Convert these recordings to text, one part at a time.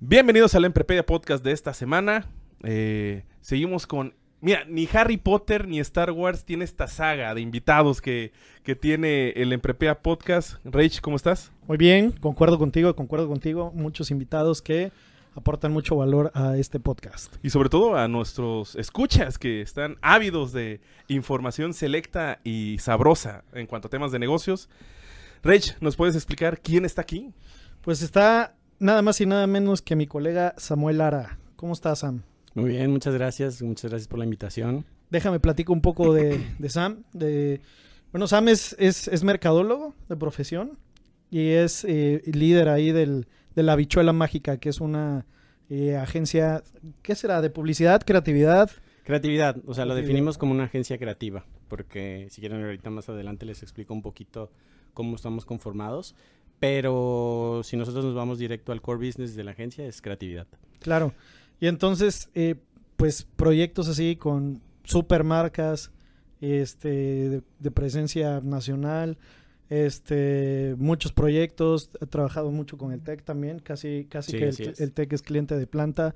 Bienvenidos al Emprepedia Podcast de esta semana. Eh, seguimos con. Mira, ni Harry Potter ni Star Wars tiene esta saga de invitados que, que tiene el Emprepedia Podcast. Rach, ¿cómo estás? Muy bien, concuerdo contigo, concuerdo contigo. Muchos invitados que aportan mucho valor a este podcast. Y sobre todo a nuestros escuchas que están ávidos de información selecta y sabrosa en cuanto a temas de negocios. Rach, ¿nos puedes explicar quién está aquí? Pues está nada más y nada menos que mi colega Samuel Lara. ¿Cómo estás, Sam? Muy bien, muchas gracias. Muchas gracias por la invitación. Déjame platico un poco de, de Sam. De, bueno, Sam es, es, es, mercadólogo de profesión y es eh, líder ahí del, de la Bichuela Mágica, que es una eh, agencia, ¿qué será? ¿De publicidad, creatividad? Creatividad, o sea, lo definimos como una agencia creativa, porque si quieren ahorita más adelante les explico un poquito cómo estamos conformados, pero si nosotros nos vamos directo al core business de la agencia es creatividad. Claro, y entonces, eh, pues proyectos así con supermarcas, este, de, de presencia nacional, este muchos proyectos, he trabajado mucho con el TEC también, casi, casi Sí, que el, el TEC es cliente de planta.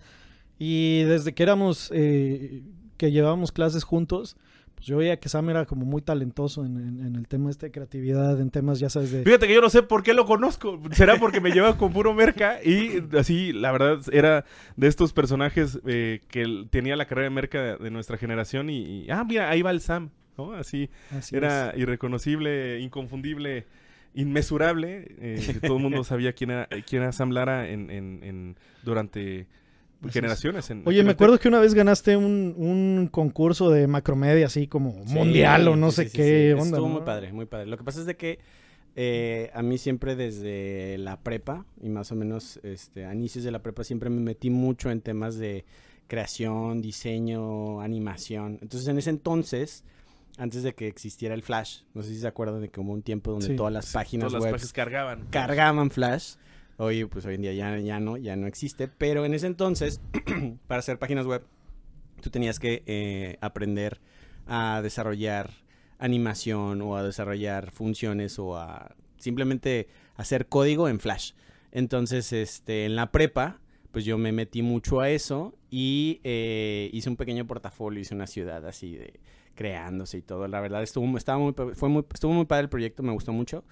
Y desde que éramos, eh, que llevábamos clases juntos, pues yo veía que Sam era como muy talentoso en, en- en el tema este de creatividad, en temas, ya sabes, de... Fíjate que yo no sé por qué lo conozco. Será porque me lleva con puro merca y así, la verdad, era de estos personajes eh, que tenía la carrera de merca de, de nuestra generación y, y, ah, mira, ahí va el Sam, ¿no? Así, así era irreconocible, inconfundible, inmesurable. eh, todo el mundo sabía quién era, quién era Sam Lara en, en- en- durante. Generaciones. en- Oye, en me acuerdo que una vez ganaste un, un concurso de macromedia así como mundial o no Sí, sé sí, qué onda. Estuvo ¿no? muy padre, muy padre. Lo que pasa es de que eh, a mí siempre desde la prepa y más o menos este, a inicios de la prepa siempre me metí mucho en temas de creación, diseño, animación. Entonces en ese entonces, antes de que existiera el Flash, no sé si se acuerdan de que hubo un tiempo donde Sí. todas las páginas todas las web páginas cargaban. cargaban Flash. Hoy, pues hoy en día ya, no, ya no existe. Pero en ese entonces, para hacer páginas web, tú tenías que eh, aprender a desarrollar animación o a desarrollar funciones o a simplemente hacer código en Flash. Entonces, este, en la prepa, pues yo me metí mucho a eso y eh, hice un pequeño portafolio, hice una ciudad así de creándose y todo. La verdad estuvo, estaba muy, fue muy, estuvo muy padre el proyecto, me gustó mucho.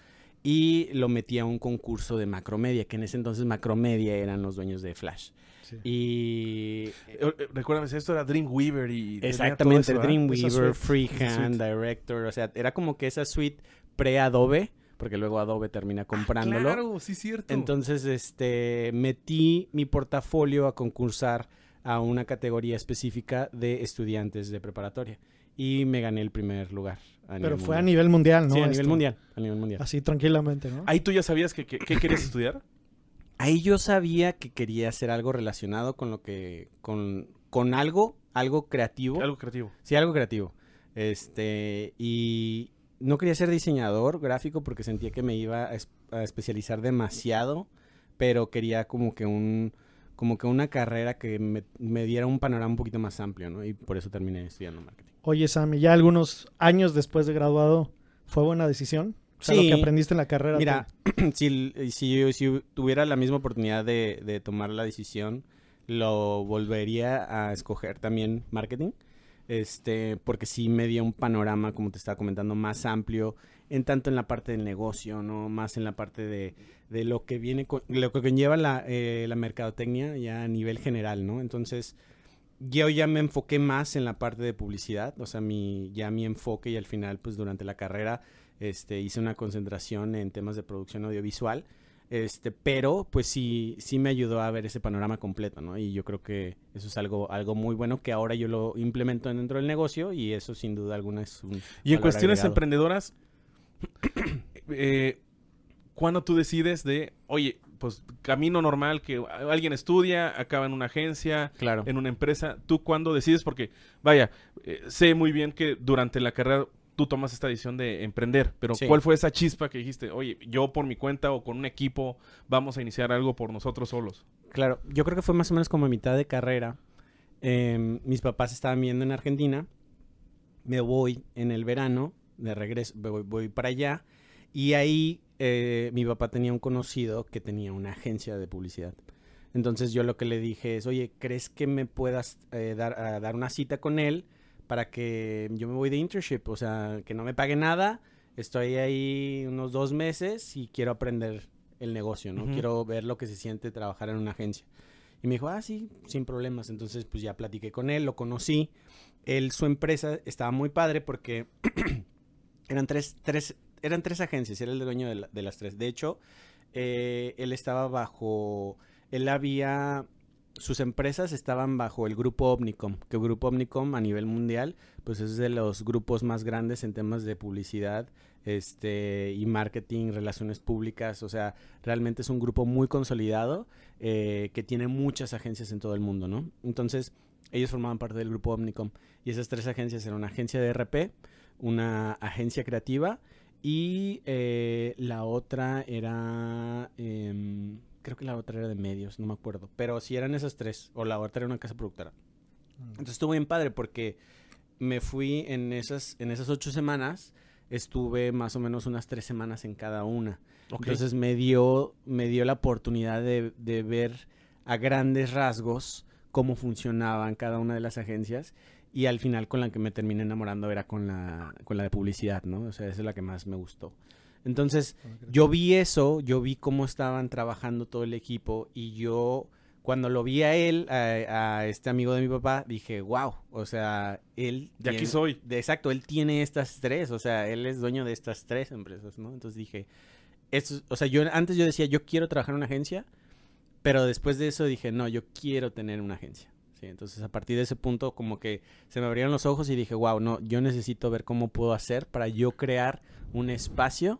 Y lo metí a un concurso de Macromedia, que en ese entonces Macromedia eran los dueños de Flash. Sí. Y Eh, eh, Recuérdame, esto era Dreamweaver y... Exactamente, eso, ¿verdad? Dreamweaver. Freehand, Director, o sea, era como que esa suite pre-Adobe, porque luego Adobe termina comprándolo. Claro, sí, cierto. Entonces, este, metí mi portafolio a concursar a una categoría específica de estudiantes de preparatoria y me gané el primer lugar. A Pero fue a nivel mundial, ¿no? Sí, a nivel Esto. mundial, a nivel mundial. Así tranquilamente, ¿no? Ahí tú ya sabías que, que- qué querías estudiar. Ahí yo sabía que quería hacer algo relacionado con lo que, con, con algo, algo creativo. Algo creativo. Sí, algo creativo. Este, y no quería ser diseñador gráfico porque sentía que me iba a, es- a especializar demasiado, pero quería como que un, como que una carrera que me, me diera un panorama un poquito más amplio, ¿no? Y por eso terminé estudiando marketing. Oye, Sam, y ya algunos años después de graduado, ¿fue buena decisión? O sea, Sí. lo que aprendiste en la carrera. Mira, si, si, si tuviera la misma oportunidad de, de tomar la decisión, lo volvería a escoger también marketing. Este, porque sí me dio un panorama, como te estaba comentando, más amplio, en tanto en la parte del negocio, ¿no? Más en la parte de, de lo que viene, con- lo que conlleva la, eh, la mercadotecnia ya a nivel general, ¿no? Entonces, yo ya me enfoqué más en la parte de publicidad, o sea, mi, ya mi enfoque y al final, pues durante la carrera, este, hice una concentración en temas de producción audiovisual. Este, pero pues sí, sí me ayudó a ver ese panorama completo, ¿no? Y yo creo que eso es algo, algo muy bueno que ahora yo lo implemento dentro del negocio y eso sin duda alguna es un... Y en cuestiones agregado. emprendedoras, eh, ¿cuándo tú decides de, oye, pues camino normal que alguien estudia, acaba en una agencia, Claro. en una empresa, ¿tú cuándo decides? Porque, vaya, eh, sé muy bien que durante la carrera tú tomas esta decisión de emprender, pero Sí. ¿cuál fue esa chispa que dijiste, oye, yo por mi cuenta o con un equipo vamos a iniciar algo por nosotros solos? Claro, yo creo que fue más o menos como a mitad de carrera. Em, mis papás estaban viendo en Argentina. Me voy en el verano, de regreso, voy, voy para allá. Y ahí eh, mi papá tenía un conocido que tenía una agencia de publicidad. Entonces yo lo que le dije es, oye, ¿crees que me puedas eh, dar, a dar una cita con él para que yo me voy de internship? O sea, que no me pague nada. Estoy ahí unos dos meses y quiero aprender el negocio, ¿no? Quiero ver lo que se siente trabajar en una agencia. Y me dijo, ah, sí, sin problemas. Entonces, pues ya platiqué con él, lo conocí. Él, su empresa estaba muy padre porque eran tres, tres, eran tres agencias, era el dueño de, la- de las tres. De hecho, eh, él estaba bajo, él había, sus empresas estaban bajo el grupo Omnicom, que el grupo Omnicom a nivel mundial, pues es de los grupos más grandes en temas de publicidad este y marketing, relaciones públicas, o sea, realmente es un grupo muy consolidado eh, que tiene muchas agencias en todo el mundo, ¿no? Entonces, ellos formaban parte del grupo Omnicom y esas tres agencias eran una agencia de RP, una agencia creativa y eh, la otra era, em, creo que la otra era de medios, no me acuerdo, pero si eran esas tres, o la otra era una casa productora. Entonces estuvo bien padre porque me fui en esas, en esas ocho semanas, estuve más o menos unas tres semanas en cada una. Entonces me dio, me dio la oportunidad de, de ver a grandes rasgos cómo funcionaban cada una de las agencias y al final con la que me terminé enamorando era con la, con la de publicidad, ¿no? O sea, esa es la que más me gustó. Entonces, yo vi eso, yo vi cómo estaban trabajando todo el equipo y yo, cuando lo vi a él, a, a este amigo de mi papá, dije, wow, o sea, él... De aquí soy. de- exacto, él tiene estas tres, o sea, él es dueño de estas tres empresas, ¿no? Entonces dije, esto, o sea, yo antes yo decía, yo quiero trabajar en una agencia, pero después de eso dije, no, yo quiero tener una agencia. Sí, entonces a partir de ese punto como que se me abrieron los ojos y dije, wow, no, yo necesito ver cómo puedo hacer para yo crear un espacio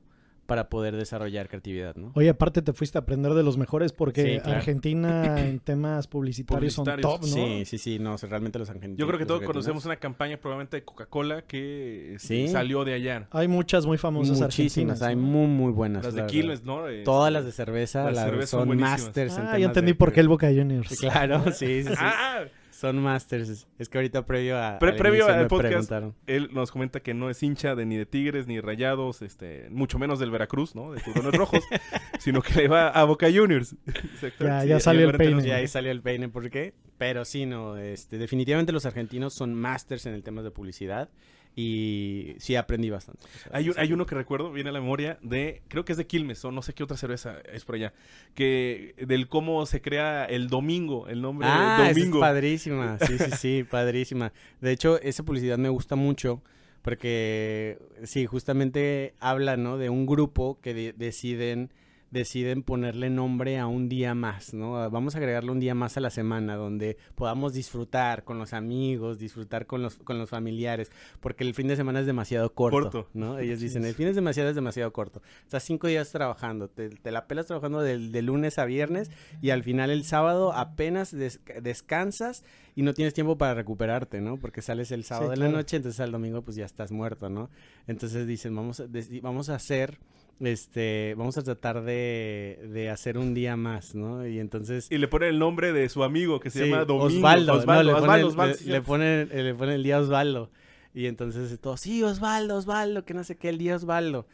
para poder desarrollar creatividad, ¿no? Oye, aparte te fuiste a aprender de los mejores porque Sí, claro. Argentina en temas publicitarios, Publicitarios, son top, ¿no? Sí, sí, sí, no, o sea, realmente los argentinos. Yo creo que todos conocemos una campaña probablemente de Coca-Cola que este, Sí. salió de allá. Hay muchas muy famosas Muchísimas, argentinas. hay muy, muy buenas. Las la de verdad. Quilmes, ¿no? Este, Todas las de cerveza, las las cervezas son son masters. en Ah, temas ya entendí de- por qué el Boca Juniors. Claro, sí, sí, sí. Ah, Son masters. Es- que ahorita previo a. Pre- al previo al podcast. preguntaron. él nos comenta que no es hincha de ni de Tigres, ni de Rayados, este, mucho menos del Veracruz, ¿no? De Tiburones Rojos, sino que le va a Boca Juniors. Exacto. Ya- Sí, ya salió el peine. nos- Y ahí salió el peine, ¿por qué? Pero sí, no, este, definitivamente los argentinos son masters en el tema de publicidad y sí aprendí bastante. O sea, Hay, un- sí. hay uno que recuerdo, viene a la memoria, de, creo que es de Quilmes, o no sé qué otra cerveza es por allá, que del cómo se crea el domingo, el nombre Ah, de esa es domingo. padrísima. Sí, sí, sí, padrísima. De hecho, esa publicidad me gusta mucho porque, sí, justamente habla, ¿no? De un grupo que de- deciden deciden ponerle nombre a un día más, ¿no? Vamos a agregarle un día más a la semana donde podamos disfrutar con los amigos, disfrutar con los, con los familiares, porque el fin de semana es demasiado corto, Corto. ¿no? Ellos dicen, el fin de semana es demasiado corto. Estás cinco días trabajando, te, te la pelas trabajando del- de, lunes a viernes y al final el sábado apenas des- descansas y no tienes tiempo para recuperarte, ¿no? Porque sales el sábado Sí, de la noche, entonces al domingo pues ya estás muerto, ¿no? Entonces dicen, vamos a, vamos a hacer, este, vamos a tratar de, de hacer un día más, ¿no? Y entonces... Y le pone el nombre de su amigo que se Sí, llama Domingo. Osvaldo, Osvaldo, no, Osvaldo, Osvaldo, le- le eh, le ponen el día Osvaldo. Y entonces todos, sí, Osvaldo, Osvaldo, que no sé qué, el día Osvaldo.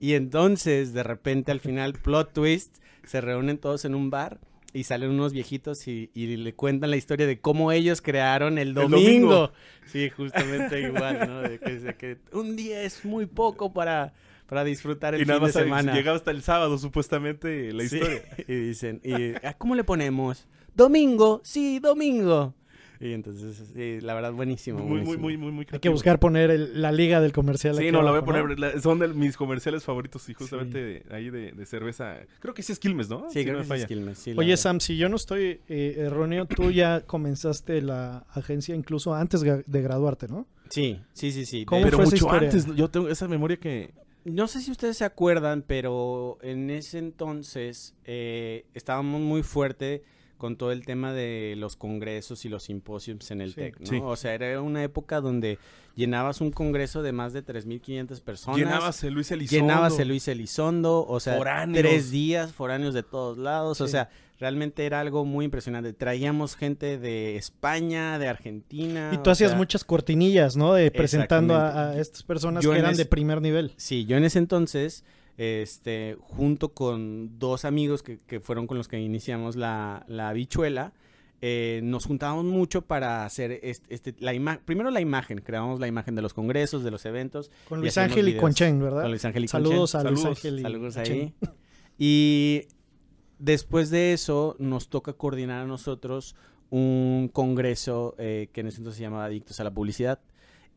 Y entonces, de repente, al final, plot twist, se reúnen todos en un bar y salen unos viejitos y, y le cuentan la historia de cómo ellos crearon el domingo. domingo. Sí, justamente igual, ¿no? De que, de que un día es muy poco para, para disfrutar el Y nada fin de más sabe- semana. llegaba hasta el sábado, supuestamente, la Sí, historia. Y dicen, y, "¿Ah, ¿cómo le ponemos? Domingo, sí, domingo. Y entonces, sí, la verdad, buenísimo. Muy, muy, buenísimo. muy, muy, muy Hay que buscar poner el- la liga del comercial. Sí, aquí no, la voy a poner. la- son de mis comerciales favoritos y justamente Sí. de- ahí de, de cerveza. Creo que sí es Quilmes, ¿no? Sí, Si creo no que me sí es falla. Quilmes, sí, Oye, verdad. Sam, si yo no estoy eh, erróneo, tú ya comenzaste la agencia incluso antes de graduarte, ¿no? Sí, sí, sí, sí. ¿Cómo De- Pero fue esa mucho historia? antes, yo tengo esa memoria que. No sé si ustedes se acuerdan, pero en ese entonces eh, estábamos muy fuerte con todo el tema de los congresos y los simposios en el Sí. TEC, ¿no? Sí. O sea, era una época donde llenabas un congreso de más de 3.500 personas. Llenabas el Luis Elizondo. Llenabas el Luis Elizondo, o sea, Foráneos. tres días, foráneos de todos lados, o sea, realmente era algo muy impresionante. Traíamos gente de España, de Argentina. Y tú hacías sea, muchas cortinillas, ¿no? De presentando a, estas personas Yo que eran de primer nivel. Sí, yo en ese entonces, este, junto con dos amigos que, que fueron con los que iniciamos la, la habichuela, eh, nos juntábamos mucho para hacer este, este- la ima- primero la imagen, creábamos la imagen de los congresos, de los eventos. Con Luis Ángel y videos. Conchen, ¿verdad? Con Luis Ángel y Saludos a Luis. Ángel y Saludos ahí. Y después de eso nos toca coordinar a nosotros un congreso eh, que en ese entonces se llamaba Adictos a la Publicidad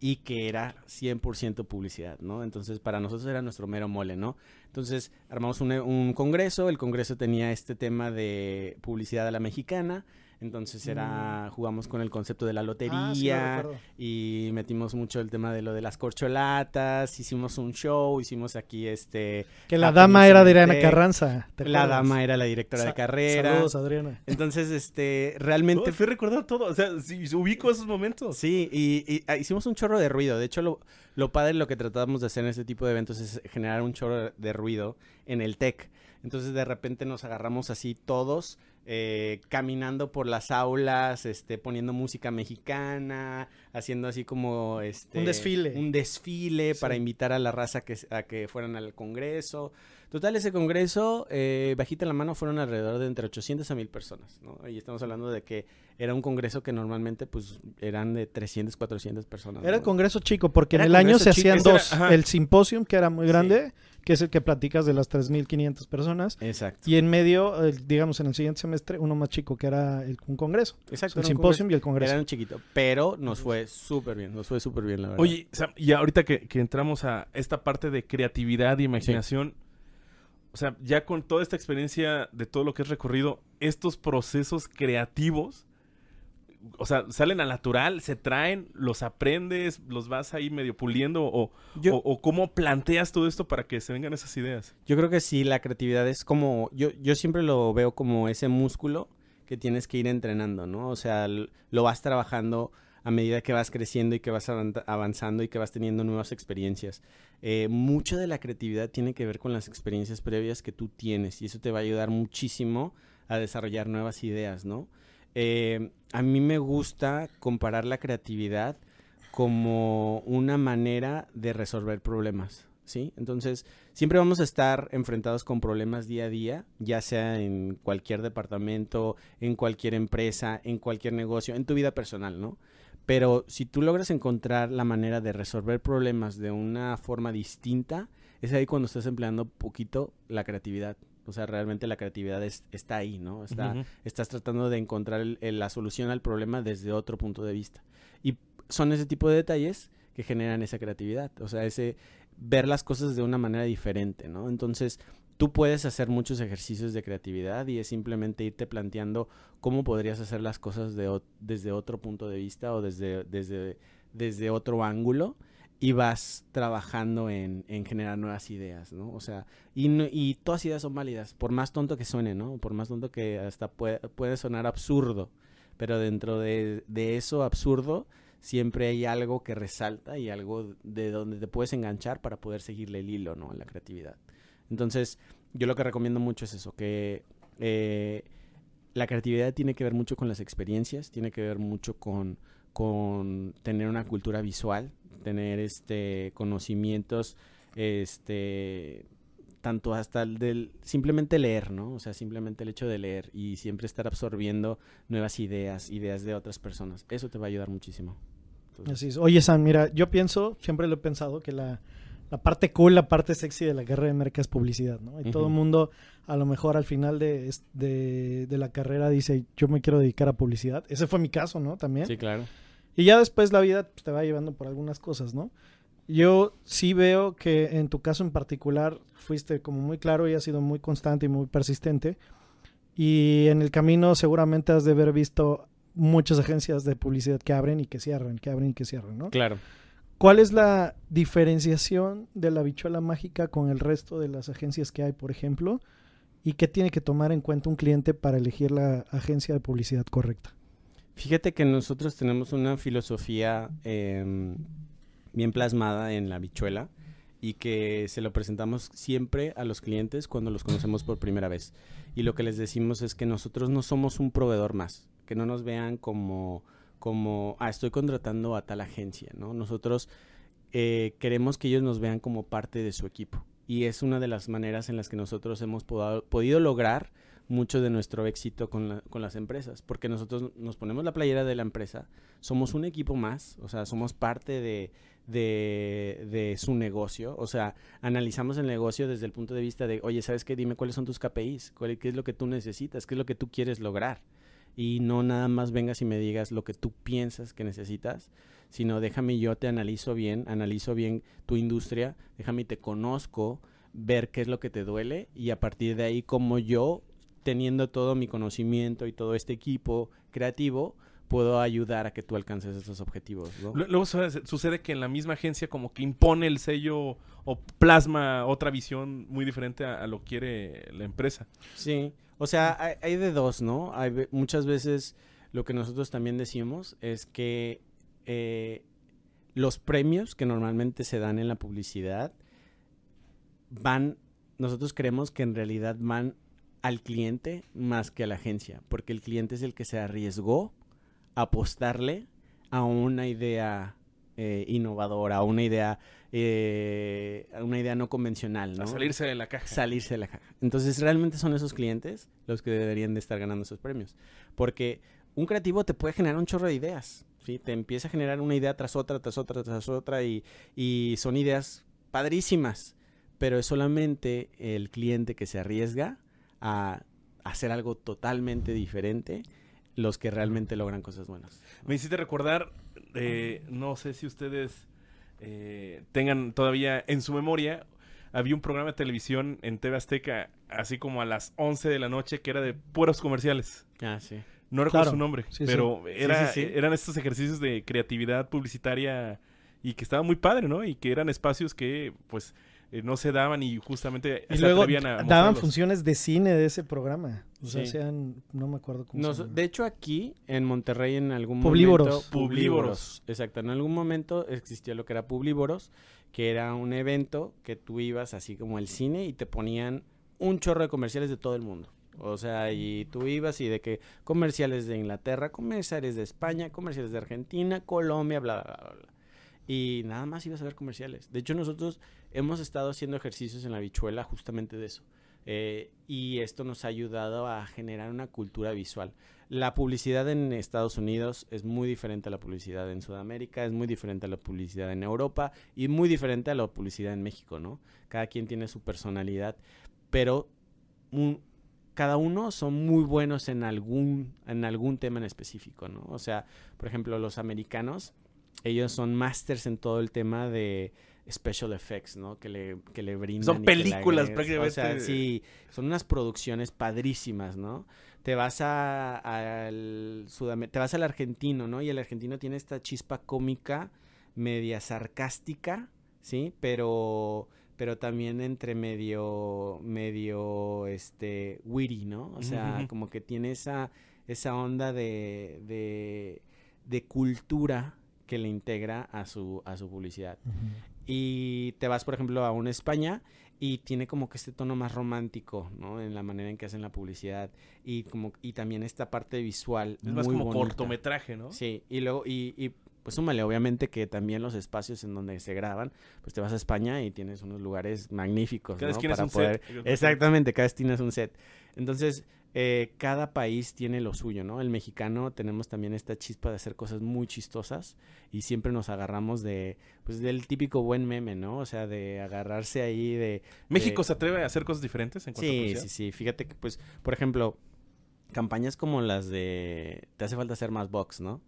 y que era 100% publicidad, ¿no? Entonces para nosotros era nuestro mero mole, ¿no? Entonces armamos un, un congreso, el congreso tenía este tema de publicidad a la mexicana, entonces era, jugamos con el concepto de la lotería, Mm. Ah, sí, lo recuerdo. y metimos mucho el tema de lo de las corcholatas, hicimos un show, hicimos aquí este... Que la dama era de Adriana. Carranza. ¿te La dama era la directora de carrera. Saludos, Adriana. Entonces, este, realmente... fui recordando todo. O sea, sí, ubico esos momentos. Sí, y, y, ah, hicimos un chorro de ruido. De hecho, lo, lo padre, lo que tratamos de hacer en este tipo de eventos es generar un chorro de ruido en el tech. Entonces, de repente nos agarramos así todos, eh, caminando por las aulas, este, poniendo música mexicana, haciendo así como este Un desfile. un desfile Sí. para invitar a la raza que, a que fueran al congreso. Total, ese congreso, eh, bajita la mano, fueron alrededor de entre 800 a 1000 personas, ¿no? Y estamos hablando de que era un congreso que normalmente, pues, eran de 300, 400 personas. Era el congreso chico, porque Era en el año se chico, hacían ese era- dos. ajá. el simposium, que era muy grande, que es el que platicas de las 3.500 personas. Exacto. Y en medio, el- digamos, en el siguiente semestre, uno más chico, que era el, un congreso. Exacto. el era un simposium y el congreso. Era un chiquito, pero nos fue súper bien, nos fue súper bien, la verdad. Oye, Sam, y ahorita que, que entramos a esta parte de creatividad y imaginación, o sea, ya con toda esta experiencia de todo lo que es recorrido, estos procesos creativos, o sea, salen al natural, se traen, los aprendes, los vas ahí medio puliendo, o, Yo- o, o cómo planteas todo esto para que se vengan esas ideas. Yo creo que sí, la creatividad es como, yo, yo siempre lo veo como ese músculo que tienes que ir entrenando, ¿no? O sea, lo vas trabajando a medida que vas creciendo y que vas avan- avanzando y que vas teniendo nuevas experiencias. Eh, mucho de la creatividad tiene que ver con las experiencias previas que tú tienes y eso te va a ayudar muchísimo a desarrollar nuevas ideas, ¿no? Eh, a mí me gusta comparar la creatividad como una manera de resolver problemas, ¿sí? Entonces, siempre vamos a estar enfrentados con problemas día a día, ya sea en cualquier departamento, en cualquier empresa, en cualquier negocio, en tu vida personal, ¿no? Pero si tú logras encontrar la manera de resolver problemas de una forma distinta, es ahí cuando estás empleando poquito la creatividad. O sea, realmente la creatividad es- está ahí, ¿no? Está, estás tratando de encontrar el- el- la solución al problema desde otro punto de vista. Y son ese tipo de detalles que generan esa creatividad, o sea, ese ver las cosas de una manera diferente, ¿no? Entonces, tú puedes hacer muchos ejercicios de creatividad y es simplemente irte planteando cómo podrías hacer las cosas de, desde otro punto de vista o desde, desde, desde otro ángulo y vas trabajando en, en generar nuevas ideas, ¿no? O sea, y, y todas ideas son válidas, por más tonto que suene, ¿no? Por más tonto que hasta puede, puede sonar absurdo, pero dentro de, de eso absurdo siempre hay algo que resalta y algo de donde te puedes enganchar para poder seguirle el hilo, ¿no? A la creatividad. Entonces, yo lo que recomiendo mucho es eso, que eh, la creatividad tiene que ver mucho con las experiencias, tiene que ver mucho con, con tener una cultura visual, tener este conocimientos, este tanto hasta el del simplemente leer, ¿no? O sea, simplemente el hecho de leer y siempre estar absorbiendo nuevas ideas, ideas de otras personas. Eso te va a ayudar muchísimo. Así es. Oye, Sam, mira, yo pienso, siempre lo he pensado, que la, la parte cool, la parte sexy de la carrera de merca es publicidad, ¿no? Y todo el mundo, a lo mejor al final de, de la carrera dice, yo me quiero dedicar a publicidad. Ese fue mi caso, ¿no? También. Sí, claro. Y ya después la vida pues, te va llevando por algunas cosas, ¿no? Yo sí veo que en tu caso en particular fuiste como muy claro y has sido muy constante y muy persistente. Y en el camino seguramente has de haber visto muchas agencias de publicidad que abren y que cierran, que abren y que cierran, ¿no? Claro. ¿Cuál es la diferenciación de la bichuela mágica con el resto de las agencias que hay, por ejemplo? ¿Y qué tiene que tomar en cuenta un cliente para elegir la agencia de publicidad correcta? Fíjate que nosotros tenemos una filosofía em, bien plasmada en la bichuela y que se lo presentamos siempre a los clientes cuando los conocemos por primera vez. Y lo que les decimos es que nosotros no somos un proveedor más, que no nos vean como, como ah, estoy contratando a tal agencia, ¿no? Nosotros eh, queremos que ellos nos vean como parte de su equipo. Y es una de las maneras en las que nosotros hemos poda- podido lograr mucho de nuestro éxito con, la- con las empresas, porque nosotros nos ponemos la playera de la empresa, somos un equipo más, o sea, somos parte de, de, de su negocio, o sea, analizamos el negocio desde el punto de vista de, oye, ¿sabes qué? Dime cuáles son tus KPIs, cuál, qué es lo que tú necesitas, qué es lo que tú quieres lograr. Y no nada más vengas y me digas lo que tú piensas que necesitas, sino déjame yo te analizo bien, analizo bien tu industria, déjame te conozco, ver qué es lo que te duele y a partir de ahí como yo, teniendo todo mi conocimiento y todo este equipo creativo, puedo ayudar a que tú alcances esos objetivos. ¿no? Lu- Luego su- sucede que en la misma agencia como que impone el sello o plasma otra visión muy diferente a, a lo que quiere la empresa. Sí, o sea, hay, de dos, ¿no? Hay muchas veces lo que nosotros también decimos es que eh, los premios que normalmente se dan en la publicidad van, nosotros creemos que en realidad van al cliente más que a la agencia, porque el cliente es el que se arriesgó a apostarle a una idea eh, innovadora, a una idea, eh, una idea no convencional, ¿no? A salirse de la caja. salirse de la caja. Entonces, realmente son esos clientes los que deberían de estar ganando esos premios. Porque un creativo te puede generar un chorro de ideas, ¿sí? Te empieza a generar una idea tras otra, tras otra, tras otra, y, y son ideas padrísimas. Pero es solamente el cliente que se arriesga a hacer algo totalmente diferente los que realmente logran cosas buenas. Me hiciste recordar, eh, no sé si ustedes eh, tengan todavía en su memoria, había un programa de televisión en TV Azteca, así como a las 11 de la noche, que era de puros comerciales. Ah, sí. No recuerdo Claro. su nombre, Sí, pero Era, Sí, sí, sí. eran estos ejercicios de creatividad publicitaria y que estaba muy padre, ¿no? Y que eran espacios que, pues, eh, no se daban y justamente Y se luego atrevían a daban funciones de cine de ese programa. O sea, Sí. sean, no me acuerdo cómo Nos- se de hecho, aquí en Monterrey en algún Publívoros. momento... Publívoros. Exacto. En algún momento existió lo que era Publívoros, que era un evento que tú ibas así como al cine y te ponían un chorro de comerciales de todo el mundo. O sea, y tú ibas y de que comerciales de Inglaterra, comerciales de España, comerciales de Argentina, Colombia, bla, bla, bla, bla. Y nada más ibas a ver comerciales. De hecho, nosotros hemos estado haciendo ejercicios en la bichuela justamente de eso. Eh, y esto nos ha ayudado a generar una cultura visual. La publicidad en Estados Unidos es muy diferente a la publicidad en Sudamérica, es muy diferente a la publicidad en Europa y muy diferente a la publicidad en México, ¿no? Cada quien tiene su personalidad, pero cada uno son muy buenos en algún, en algún tema en específico, ¿no? O sea, por ejemplo, los americanos, ellos son masters en todo el tema de special effects, ¿no? Que le, que le brindan. Son películas prácticamente. O sea, sí, son unas producciones padrísimas, ¿no? Te vas a, al Sudam- te vas al argentino, ¿no? Y el argentino tiene esta chispa cómica, media sarcástica, ¿sí? Pero, pero también entre medio, medio, este, witty, ¿no? O sea, como que tiene esa, esa onda de, de, de cultura que le integra a su, a su publicidad. Y te vas, por ejemplo, a una España y tiene como que este tono más romántico, ¿no? En la manera en que hacen la publicidad y como y también esta parte visual Es más muy como bonita. cortometraje, ¿no? Sí, y luego y, y pues súmale, obviamente que también los espacios en donde se graban, pues te vas a España y tienes unos lugares magníficos, Cada ¿no? esquina es un poder... set. Exactamente, cada esquina es un set. Entonces, eh, cada país tiene lo suyo, ¿no? El mexicano tenemos también esta chispa de hacer cosas muy chistosas y siempre nos agarramos de, pues, del típico buen meme, ¿no? O sea, de agarrarse ahí de... ¿México de- se atreve a hacer cosas diferentes en cuanto a Sí, sí, sí. Fíjate que, pues, por ejemplo, campañas como las de te hace falta hacer más box, ¿no?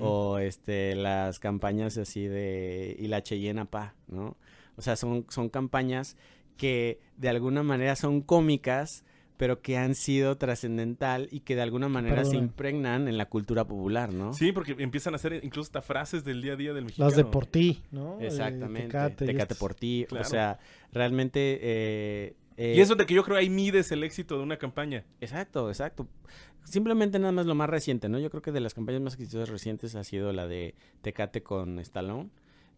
O este las campañas así de y la Cheyenne pa, ¿no? O sea, son, son campañas que de alguna manera son cómicas, pero que han sido trascendental y que de alguna manera se impregnan en la cultura popular, ¿no? Sí, porque empiezan a hacer incluso hasta frases del día a día del mexicano. Las de por ti, ¿no? Eh, Exactamente. Tecate por ti. Claro. O sea, realmente... eh, eh, Y eso de que yo creo ahí mides el éxito de una campaña. Exacto, exacto. Simplemente nada más lo más reciente, ¿no? Yo creo que de las campañas más exitosas recientes ha sido la de Tecate con Stallone,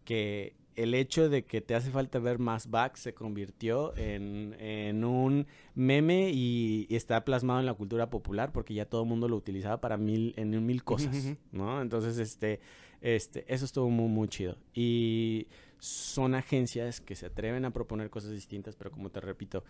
que el hecho de que te hace falta ver más backs se convirtió en, en un meme y, y está plasmado en la cultura popular porque ya todo el mundo lo utilizaba para mil, en mil cosas. ¿no? Entonces, este, este, eso estuvo muy, muy chido. Y son agencias que se atreven a proponer cosas distintas, pero como te repito,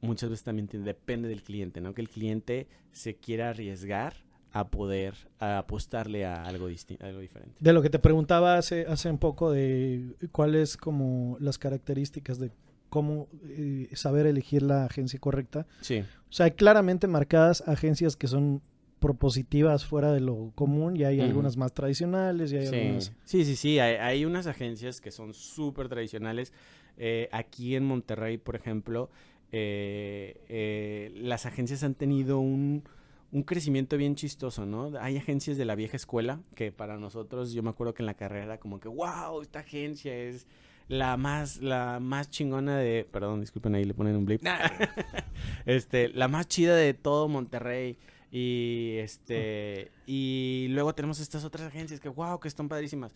muchas veces también depende del cliente, ¿no? Que el cliente se quiera arriesgar a poder a apostarle a algo distinto, algo diferente. De lo que te preguntaba hace, hace un poco de cuáles como las características de cómo eh, saber elegir la agencia correcta. Sí. O sea, hay claramente marcadas agencias que son propositivas fuera de lo común y hay algunas más tradicionales y hay Sí, algunas... sí, sí, sí, Hay, hay unas agencias que son súper tradicionales. Eh, aquí en Monterrey, por ejemplo, eh, eh, las agencias han tenido un, un crecimiento bien chistoso, ¿no? Hay agencias de la vieja escuela que para nosotros, yo me acuerdo que en la carrera como que, wow, esta agencia es la más, la más chingona de, perdón, disculpen ahí le ponen un blip, este, la más chida de todo Monterrey. Y este y luego tenemos estas otras agencias que wow, que están padrísimas.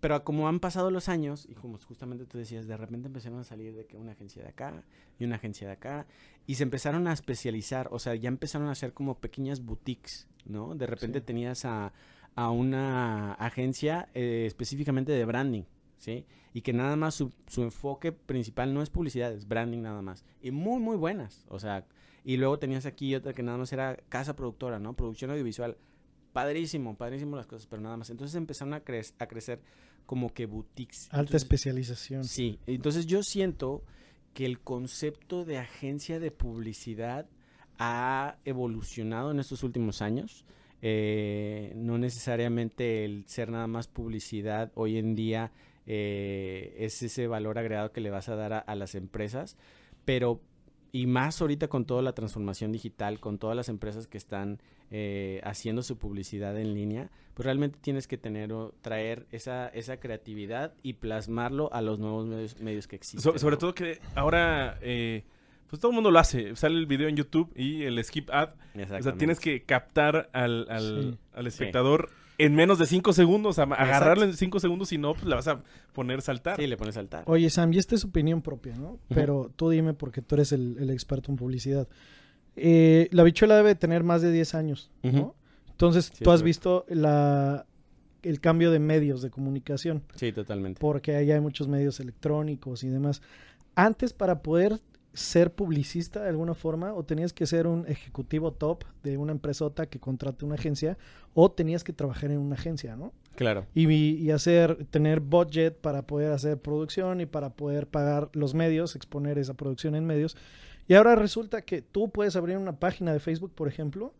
Pero como han pasado los años, y como justamente tú decías, de repente empezaron a salir de que una agencia de acá y una agencia de acá, y se empezaron a especializar, o sea, ya empezaron a hacer como pequeñas boutiques, ¿no? De repente Sí. tenías a, a una agencia eh, específicamente de branding, ¿sí? Y que nada más su, su enfoque principal no es publicidad, es branding nada más. Y muy, muy buenas, o sea, y luego tenías aquí otra que nada más era casa productora, ¿no? Producción audiovisual. Padrísimo, padrísimo las cosas, pero nada más. Entonces empezaron a, cre- a crecer como que boutiques. Alta Entonces, especialización. Sí, entonces yo siento que el concepto de agencia de publicidad ha evolucionado en estos últimos años. Eh, no necesariamente el ser nada más publicidad hoy en día eh, es ese valor agregado que le vas a dar a, a las empresas, pero y más ahorita con toda la transformación digital, con todas las empresas que están eh, haciendo su publicidad en línea, pues realmente tienes que tener o traer esa, esa creatividad y plasmarlo a los nuevos medios, medios que existen. So- sobre ¿no? todo que ahora, eh, pues todo el mundo lo hace. Sale el video en YouTube y el skip ad. O sea, tienes que captar al, al, Sí. al espectador en menos de 5 segundos. a- agarrarlo en 5 segundos, si no, pues le vas a poner saltar. Sí, le pones saltar. Oye, Sam, y esta es opinión propia, ¿no? Pero tú dime porque tú eres el, el experto en publicidad. Eh, la bichuela debe tener más de 10 años, ¿no? Entonces, Sí, tú has visto la, el cambio de medios de comunicación, Sí, totalmente. porque ahí hay muchos medios electrónicos y demás. Antes, para poder ser publicista de alguna forma, o tenías que ser un ejecutivo top de una empresota que contrate una agencia, o tenías que trabajar en una agencia, ¿no? Claro. y, y hacer, tener budget para poder hacer producción y para poder pagar los medios, exponer esa producción en medios. Y ahora resulta que tú puedes abrir una página de Facebook, por ejemplo,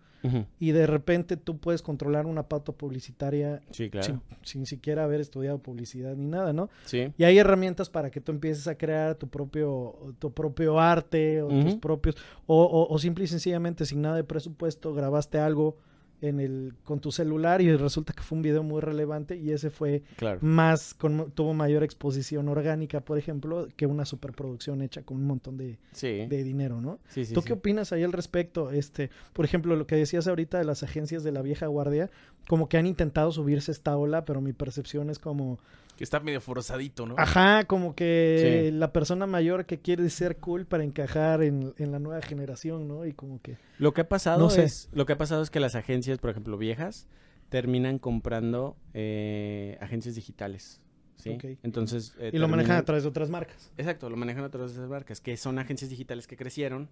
Y de repente tú puedes controlar una pauta publicitaria Sí, claro. sin, sin siquiera haber estudiado publicidad ni nada, ¿no? Sí. Y hay herramientas para que tú empieces a crear tu propio, tu propio arte o tus propios, o, o, o simple y sencillamente sin nada de presupuesto grabaste algo en el, con tu celular y resulta que fue un video muy relevante y ese fue Claro. más, con, tuvo mayor exposición orgánica, por ejemplo, que una superproducción hecha con un montón de, Sí. de dinero, ¿no? sí, sí, ¿Tú qué opinas ahí al respecto? Este, por ejemplo, lo que decías ahorita de las agencias de la vieja guardia, como que han intentado subirse esta ola, pero mi percepción es como, Que está medio forzadito, ¿no? ajá, como que Sí. la persona mayor que quiere ser cool para encajar en, en la nueva generación, ¿no? Y como que, Lo que ha pasado No sé. es lo que ha pasado es que las agencias, por ejemplo, viejas, terminan comprando eh, agencias digitales. ¿sí? Entonces. eh, Y lo manejan a través de otras marcas. Exacto, lo manejan a través de esas marcas, que son agencias digitales que crecieron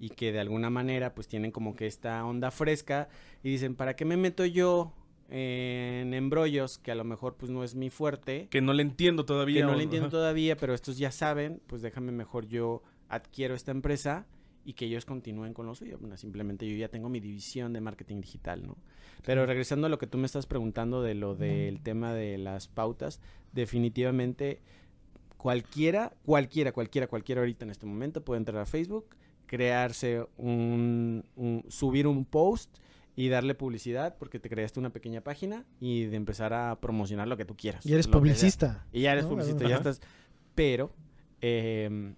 y que de alguna manera pues tienen como que esta onda fresca y dicen, ¿para qué me meto yo en embrollos que a lo mejor pues no es mi fuerte? Que no le entiendo todavía. que no le entiendo todavía, pero estos ya saben, pues déjame mejor yo adquiero esta empresa y que ellos continúen con lo suyo. Bueno, simplemente yo ya tengo mi división de marketing digital, ¿no? Pero regresando a lo que tú me estás preguntando de lo del tema de las pautas, definitivamente cualquiera, cualquiera, cualquiera, cualquiera ahorita en este momento puede entrar a Facebook, crearse un, un- subir un post y darle publicidad porque te creaste una pequeña página y de empezar a promocionar lo que tú quieras. Y eres publicista. Y ya eres ¿no? publicista, Ajá. ya estás. Pero em,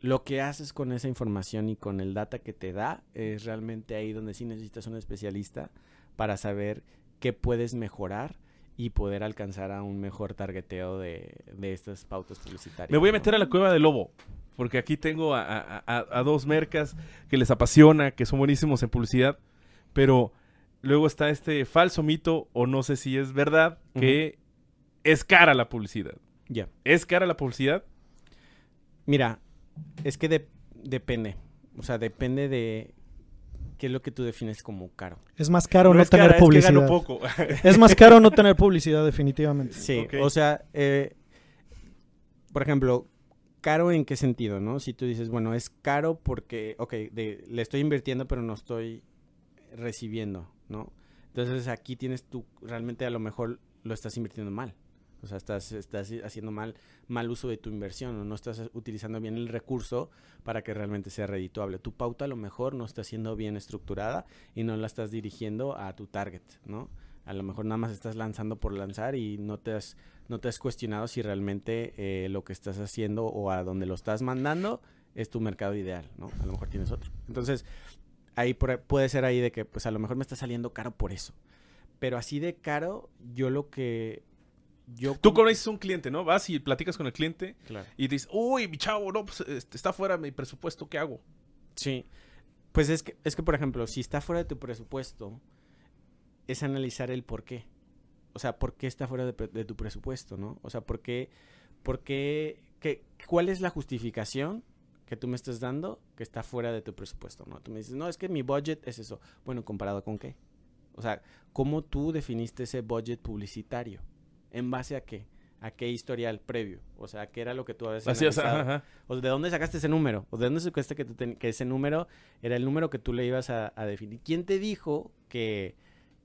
lo que haces con esa información y con el data que te da es realmente ahí donde sí necesitas un especialista para saber qué puedes mejorar y poder alcanzar a un mejor targeteo de, de estas pautas publicitarias. Me voy a ¿no? meter a la cueva del lobo. Porque aquí tengo a, a- a- a dos mercas que les apasiona, que son buenísimos en publicidad. Pero luego está este falso mito, o no sé si es verdad, que es cara la publicidad. Ya. ¿Es cara la publicidad? Mira, es que de- depende. O sea, depende de qué es lo que tú defines como caro. Es más caro no, es tener cara, publicidad. Es que gano poco. Es más caro no tener publicidad, definitivamente. Sí, o sea, eh, por ejemplo, caro en qué sentido, ¿no? Si tú dices, bueno, es caro porque, ok, de- le estoy invirtiendo pero no estoy recibiendo, ¿no? Entonces aquí tienes tú, realmente a lo mejor lo estás invirtiendo mal. O sea, estás, estás haciendo mal, mal uso de tu inversión o no estás utilizando bien el recurso para que realmente sea redituable. Tu pauta a lo mejor no está siendo bien estructurada y no la estás dirigiendo a tu target, ¿no? A lo mejor nada más estás lanzando por lanzar y no te has, no te has cuestionado si realmente eh, lo que estás haciendo o a donde lo estás mandando es tu mercado ideal, ¿no? A lo mejor tienes otro. Entonces, ahí por- puede ser ahí de que, pues a lo mejor me está saliendo caro por eso. Pero así de caro, yo lo que... Yo Tú conoces un cliente, ¿no? Vas y platicas con el cliente Claro. y dices, uy, mi chavo, no, pues este, está fuera de mi presupuesto, ¿qué hago? Sí. Pues es que, es que, por ejemplo, si está fuera de tu presupuesto, es analizar el por qué. O sea, ¿por qué está fuera de, de tu presupuesto, no? O sea, ¿por qué, por qué, qué- cuál es la justificación que tú me estás dando que está fuera de tu presupuesto, no? Tú me dices, no, es que mi budget es eso. Bueno, ¿comparado con qué? O sea, ¿cómo tú definiste ese budget publicitario? ¿En base a qué? ¿A qué historial previo? O sea, ¿qué era lo que tú habías Así es, analizado? ajá, ajá. O ¿de dónde sacaste ese número? ¿O de dónde sacaste que, tú ten- que ese número era el número que tú le ibas a, a definir? ¿Quién te dijo que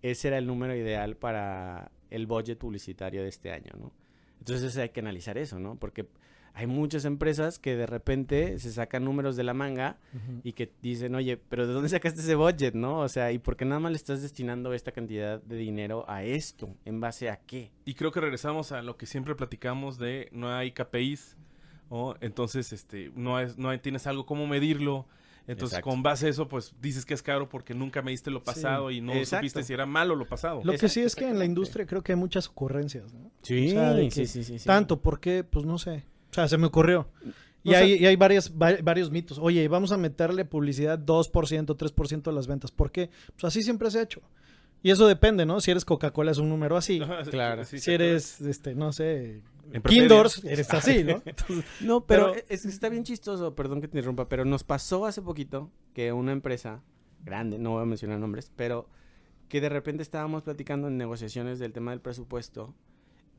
ese era el número ideal para el budget publicitario de este año, no? Entonces hay que analizar eso, ¿no? Porque hay muchas empresas que de repente se sacan números de la manga y que dicen, oye, pero ¿de dónde sacaste ese budget, no? O sea, ¿y por qué nada más le estás destinando esta cantidad de dinero a esto? ¿En base a qué? Y creo que regresamos a lo que siempre platicamos de no hay KPIs, ¿no? Entonces, este, no, es, no hay- tienes algo como medirlo. Entonces, Exacto. con base a eso, pues dices que es caro porque nunca mediste lo pasado y no exacto. supiste si era malo lo pasado. Lo que sí es que en la industria creo que hay muchas ocurrencias, ¿no? Sí, O sea, sí, sí, sí, sí. Tanto, ¿por qué? Pues no sé. O sea, se me ocurrió. Y O sea- hay, y hay varias, va- varios mitos. Oye, vamos a meterle publicidad 2%, 3% de las ventas. ¿Por qué? Pues así siempre se ha hecho. Y eso depende, ¿no? Si eres Coca-Cola es un número así. Claro. sí, si sí, eres, este, no sé. Kindors, eres así, ¿no? Entonces, No, pero, Pero- es, está bien chistoso, perdón que te interrumpa, pero nos pasó hace poquito que una empresa grande, no voy a mencionar nombres, pero que de repente estábamos platicando en negociaciones del tema del presupuesto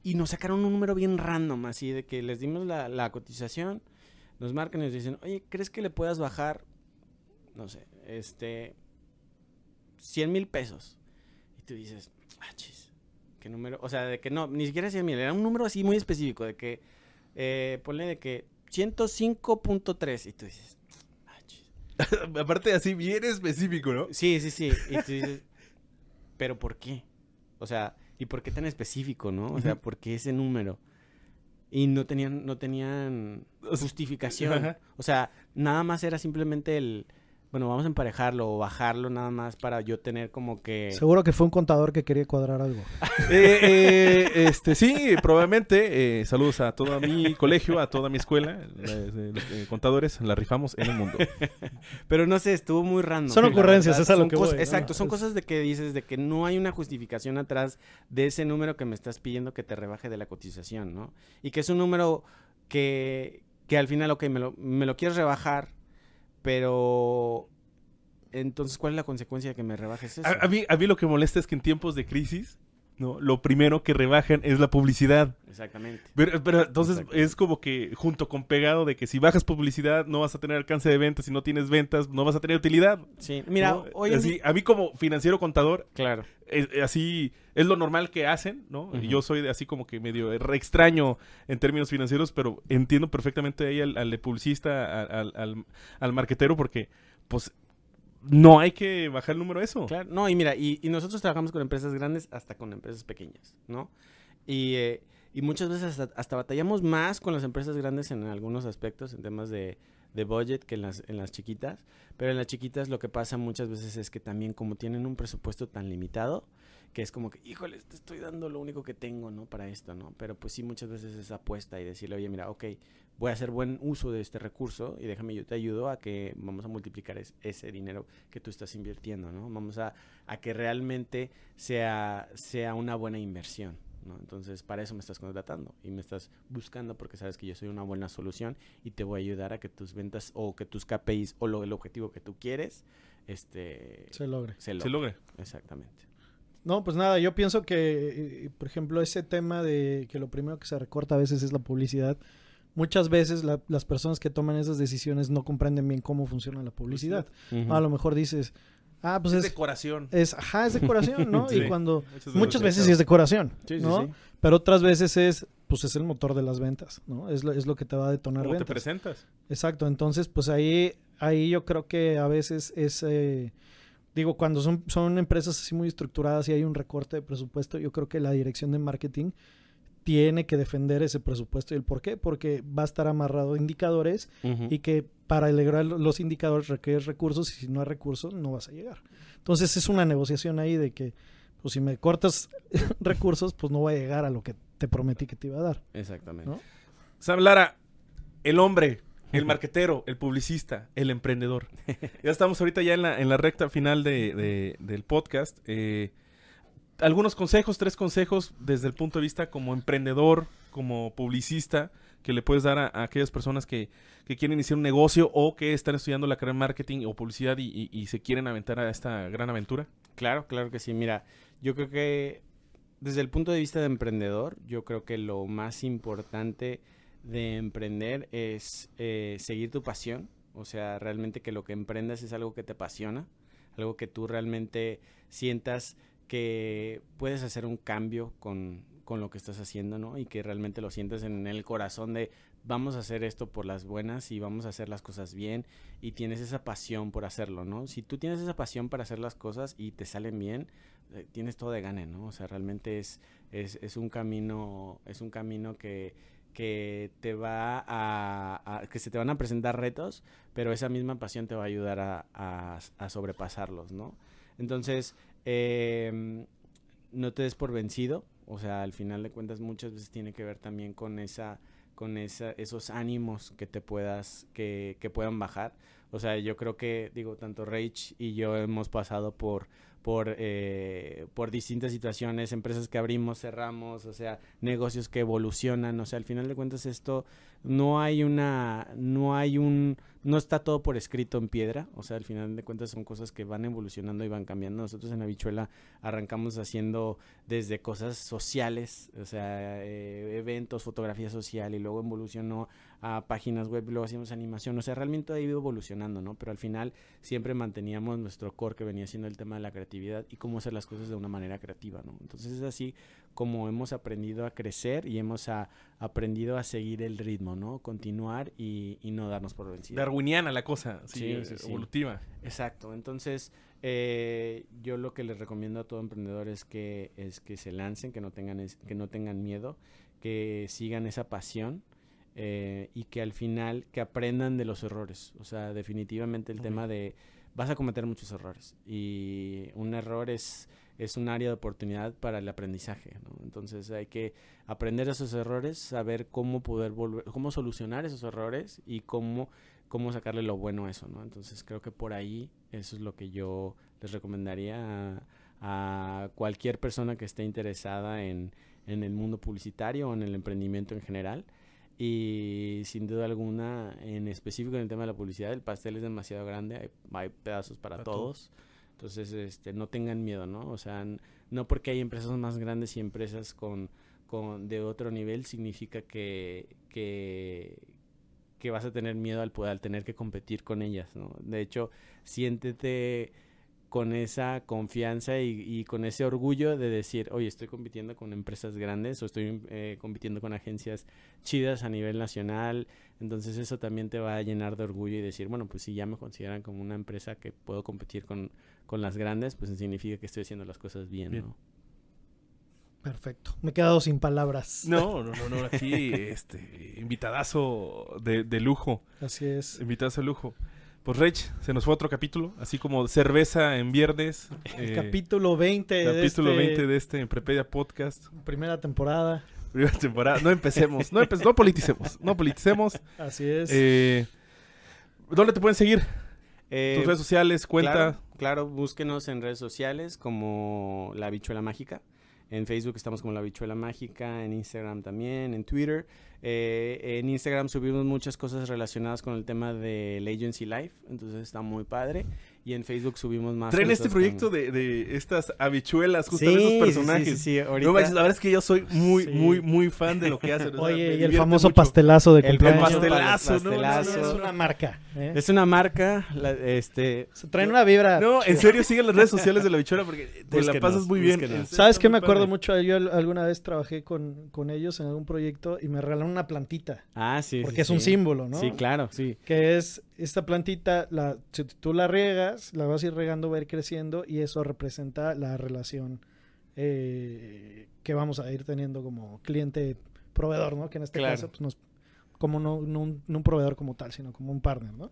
y nos sacaron un número bien random, así de que les dimos la, la cotización, nos marcan y nos dicen, oye, ¿crees que le puedas bajar, no sé, este, 100 mil pesos? Y tú dices, ah, chis, ¿qué número? O sea, de que no, ni siquiera 100 mil, era un número así muy específico, de que, eh, ponle de que 105.3 y tú dices, ah, chis. Aparte, así bien específico, ¿no? Sí, sí, sí. Y tú dices, ¿pero por qué? O sea, ¿y por qué tan específico, no? O sea, ¿por qué ese número? Y no tenían, no tenían justificación. O sea, nada más era simplemente el, bueno, vamos a emparejarlo o bajarlo nada más para yo tener como que... Seguro que fue un contador que quería cuadrar algo. Eh, eh, este, sí, probablemente. eh, saludos a todo mi colegio, a toda mi escuela. los eh, contadores, la rifamos en el mundo. Pero no sé, estuvo muy random. Son ocurrencias, verdad, es a lo que voy, ¿no? Exacto, son Es- cosas de que dices de que no hay una justificación atrás de ese número que me estás pidiendo que te rebaje de la cotización, ¿no? Y que es un número que, que al final, ok, me lo, me lo quieres rebajar, pero... Entonces, ¿cuál es la consecuencia de que me rebajes eso? A, a mí, a mí lo que molesta es que en tiempos de crisis, ¿no? Lo primero que rebajan es la publicidad. Exactamente. Pero, pero entonces es como que junto con pegado de que si bajas publicidad no vas a tener alcance de ventas, si no tienes ventas no vas a tener utilidad. Sí, mira, ¿no? hoy en Así, día- a mí como financiero contador, Claro. es- es así es lo normal que hacen, ¿no? Y Yo soy de- así como que medio re extraño en términos financieros, pero entiendo perfectamente ahí al, al publicista, al, al, al marquetero, porque pues no hay que bajar el número eso. Claro, no, y mira, y, y nosotros trabajamos con empresas grandes hasta con empresas pequeñas, ¿no? Y, eh, y muchas veces hasta, hasta batallamos más con las empresas grandes en algunos aspectos, en temas de, de budget, que en las, en las chiquitas. Pero en las chiquitas lo que pasa muchas veces es que también como tienen un presupuesto tan limitado, que es como que, híjole, te estoy dando lo único que tengo, ¿no? Para esto, ¿no? Pero pues sí, muchas veces es apuesta y decirle, oye, mira, ok, voy a hacer buen uso de este recurso y déjame, yo te ayudo a que vamos a multiplicar es- ese dinero que tú estás invirtiendo, ¿no? Vamos a, a que realmente sea, sea una buena inversión, ¿no? Entonces, para eso me estás contratando y me estás buscando porque sabes que yo soy una buena solución y te voy a ayudar a que tus ventas o que tus KPIs o lo, el objetivo que tú quieres, este, Se logre. se Se logre. Exactamente. No, pues nada, yo pienso que, eh, por ejemplo, ese tema de que lo primero que se recorta a veces es la publicidad. Muchas veces la- las personas que toman esas decisiones no comprenden bien cómo funciona la publicidad. A lo mejor dices, ah, pues es es, decoración. es, ajá, es decoración, ¿no? Sí. Y cuando, Muchas muchas veces sí es decoración, Sí, sí, ¿no? sí. Pero otras veces es, pues es el motor de las ventas, ¿no? Es lo, es lo que te va a detonar ¿Cómo te ventas. presentas? Exacto, entonces pues ahí, ahí yo creo que a veces es, eh, digo, cuando son, son empresas así muy estructuradas y hay un recorte de presupuesto, yo creo que la dirección de marketing tiene que defender ese presupuesto. ¿Y el por qué? Porque va a estar amarrado a indicadores y que para lograr los indicadores requieres recursos y si no hay recursos no vas a llegar. Entonces es una negociación ahí de que pues si me cortas recursos pues no voy a llegar a lo que te prometí que te iba a dar. Exactamente. ¿no? Sam Lara, el hombre, el marquetero, el publicista, el emprendedor. Ya estamos ahorita ya en la, en la recta final de, de- del podcast. Eh, algunos consejos, tres consejos desde el punto de vista como emprendedor, como publicista, que le puedes dar a, aquellas personas que, que quieren iniciar un negocio o que están estudiando la carrera de marketing o publicidad y, y- y se quieren aventar a esta gran aventura. Claro, claro que sí. Mira, yo creo que desde el punto de vista de emprendedor, yo creo que lo más importante de emprender es eh, seguir tu pasión. O sea, realmente que lo que emprendas es algo que te apasiona, algo que tú realmente sientas que puedes hacer un cambio con, con lo que estás haciendo, ¿no? Y que realmente lo sientes en el corazón de vamos a hacer esto por las buenas y vamos a hacer las cosas bien y tienes esa pasión por hacerlo, ¿no? Si tú tienes esa pasión para hacer las cosas y te salen bien, eh, tienes todo de gane, ¿no? O sea, realmente es, es, un camino, es un camino que, que te va a, a- que se te van a presentar retos, pero esa misma pasión te va a ayudar a, a- a sobrepasarlos, ¿no? Entonces, eh, no te des por vencido, o sea, al final de cuentas muchas veces tiene que ver también con esa con esa, esos ánimos que te puedas que, que puedan bajar. O sea, yo creo que digo tanto Rage y yo hemos pasado por por eh, por distintas situaciones, empresas que abrimos, cerramos, o sea, negocios que evolucionan, o sea, al final de cuentas esto no hay una no hay un no está todo por escrito en piedra, o sea, al final de cuentas son cosas que van evolucionando y van cambiando. Nosotros en Habichuela arrancamos haciendo desde cosas sociales, o sea, eh, eventos, fotografía social y luego evolucionó a páginas web y luego hacíamos animación, o sea, realmente ha ido evolucionando, ¿no? Pero al final siempre manteníamos nuestro core que venía siendo el tema de la creatividad y cómo hacer las cosas de una manera creativa, ¿no? Entonces es así como hemos aprendido a crecer y hemos a- aprendido a seguir el ritmo, ¿no? Continuar y, y no darnos por vencidos. Darwiniana la cosa, sí, Sí, sí, sí. evolutiva. Exacto, entonces eh, yo lo que les recomiendo a todo emprendedor es que es que se lancen, que no tengan es- que no tengan miedo, que sigan esa pasión eh, y que al final que aprendan de los errores. O sea, definitivamente el tema de vas a cometer muchos errores. Y un error es, es un área de oportunidad para el aprendizaje. ¿no? Entonces hay que aprender esos errores, saber cómo poder volver, cómo solucionar esos errores y cómo, cómo sacarle lo bueno a eso. ¿no? Entonces creo que por ahí eso es lo que yo les recomendaría a, a cualquier persona que esté interesada en, en el mundo publicitario o en el emprendimiento en general. Y sin duda alguna, en específico en el tema de la publicidad, el pastel es demasiado grande, hay, hay pedazos para Para todos. Entonces, este, no tengan miedo, ¿no? O sea, no porque hay empresas más grandes y empresas con, con de otro nivel significa que, que, que vas a tener miedo al al tener que competir con ellas, ¿no? De hecho, siéntete con esa confianza y, y con ese orgullo de decir, oye, estoy compitiendo con empresas grandes o estoy eh, compitiendo con agencias chidas a nivel nacional, entonces eso también te va a llenar de orgullo y decir, bueno, pues si ya me consideran como una empresa que puedo competir con, con las grandes, pues significa que estoy haciendo las cosas bien, Bien. ¿no? Perfecto. Me he quedado sin palabras. No, no, no, no, aquí, este, invitadazo de, de lujo, Así es. invitadazo de lujo. Pues Rech, se nos fue otro capítulo, así como cerveza en viernes. El eh, capítulo 20 de capítulo este- 20 de este Emprepedia Podcast. primera temporada. Primera temporada. No empecemos, no, empe- no politicemos, no politicemos. Así es. Eh, ¿Dónde te pueden seguir? Eh, Tus redes sociales, cuenta. Claro, claro, búsquenos en redes sociales como La Bichuela Mágica. En Facebook estamos como La Bichuela Mágica, en Instagram también, en Twitter. Eh, en Instagram subimos muchas cosas relacionadas con el tema del Agency Life, entonces está muy padre. Y en Facebook subimos más Traen este proyecto con- de, de estas habichuelas, justo Sí, de esos personajes. sí, sí, ahorita- No manches, la verdad es que yo soy muy, Sí. muy, muy fan de lo que hacen. o sea, me Oye, y el famoso mucho. pastelazo de El cumpleaños. famoso pastelazo. Es una marca. ¿eh? Es una marca, la- este... Se traen una vibra. No, en serio, siguen las redes sociales de la bichuela porque te la pasas muy bien. búsquenos. ¿Sabes qué me acuerdo padre. mucho? Yo al- alguna vez trabajé con, con ellos en algún proyecto y me regalaron una plantita. Ah, sí, Porque sí, es un sí. símbolo, ¿no? Sí, claro, sí. Que es esta plantita, la, si tú la riegas, la vas a ir regando, va a ir creciendo y eso representa la relación eh, que vamos a ir teniendo como cliente-proveedor, ¿no? Que en este Claro. caso, pues nos, como no, no un, no un proveedor como tal, sino como un partner, ¿no?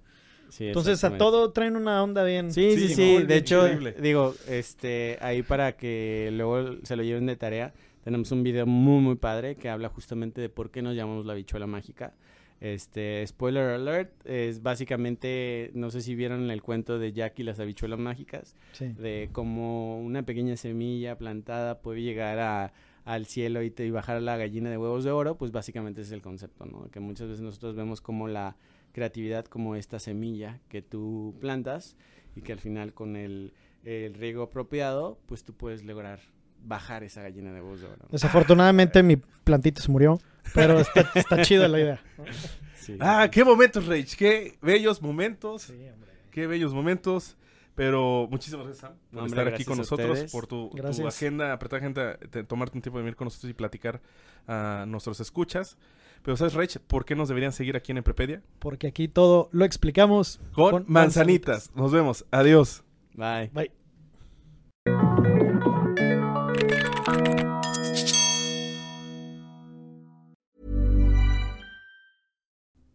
sí, Entonces a todo traen una onda bien. Sí, sí, Sí, de hecho, increíble. digo, este, ahí para que luego se lo lleven de tarea, tenemos un video muy, muy padre que habla justamente de por qué nos llamamos la bichuela mágica. Este, spoiler alert, es básicamente, no sé si vieron el cuento de Jack y las habichuelas mágicas, Sí. de cómo una pequeña semilla plantada puede llegar a, al cielo y, te, y bajar a la gallina de huevos de oro, pues básicamente ese es el concepto, ¿no? Que muchas veces nosotros vemos como la creatividad como esta semilla que tú plantas y que al final con el, el riego apropiado, pues tú puedes lograr bajar esa gallina de huevos de oro. Desafortunadamente mi plantita se murió, pero está, está chida la idea. Ah, qué momentos, Rage. Qué bellos momentos. Sí, hombre. Qué bellos momentos. Pero muchísimas gracias, Sam, por No, hombre, estar aquí con nosotros, por tu, agenda, apretada agenda, te- tomarte un tiempo de venir con nosotros y platicar a nuestros escuchas. Pero, ¿sabes, Rage, por qué nos deberían seguir aquí en Emprepedia? Porque aquí todo lo explicamos Con, manzanitas. Nos vemos. Adiós. Bye. Bye.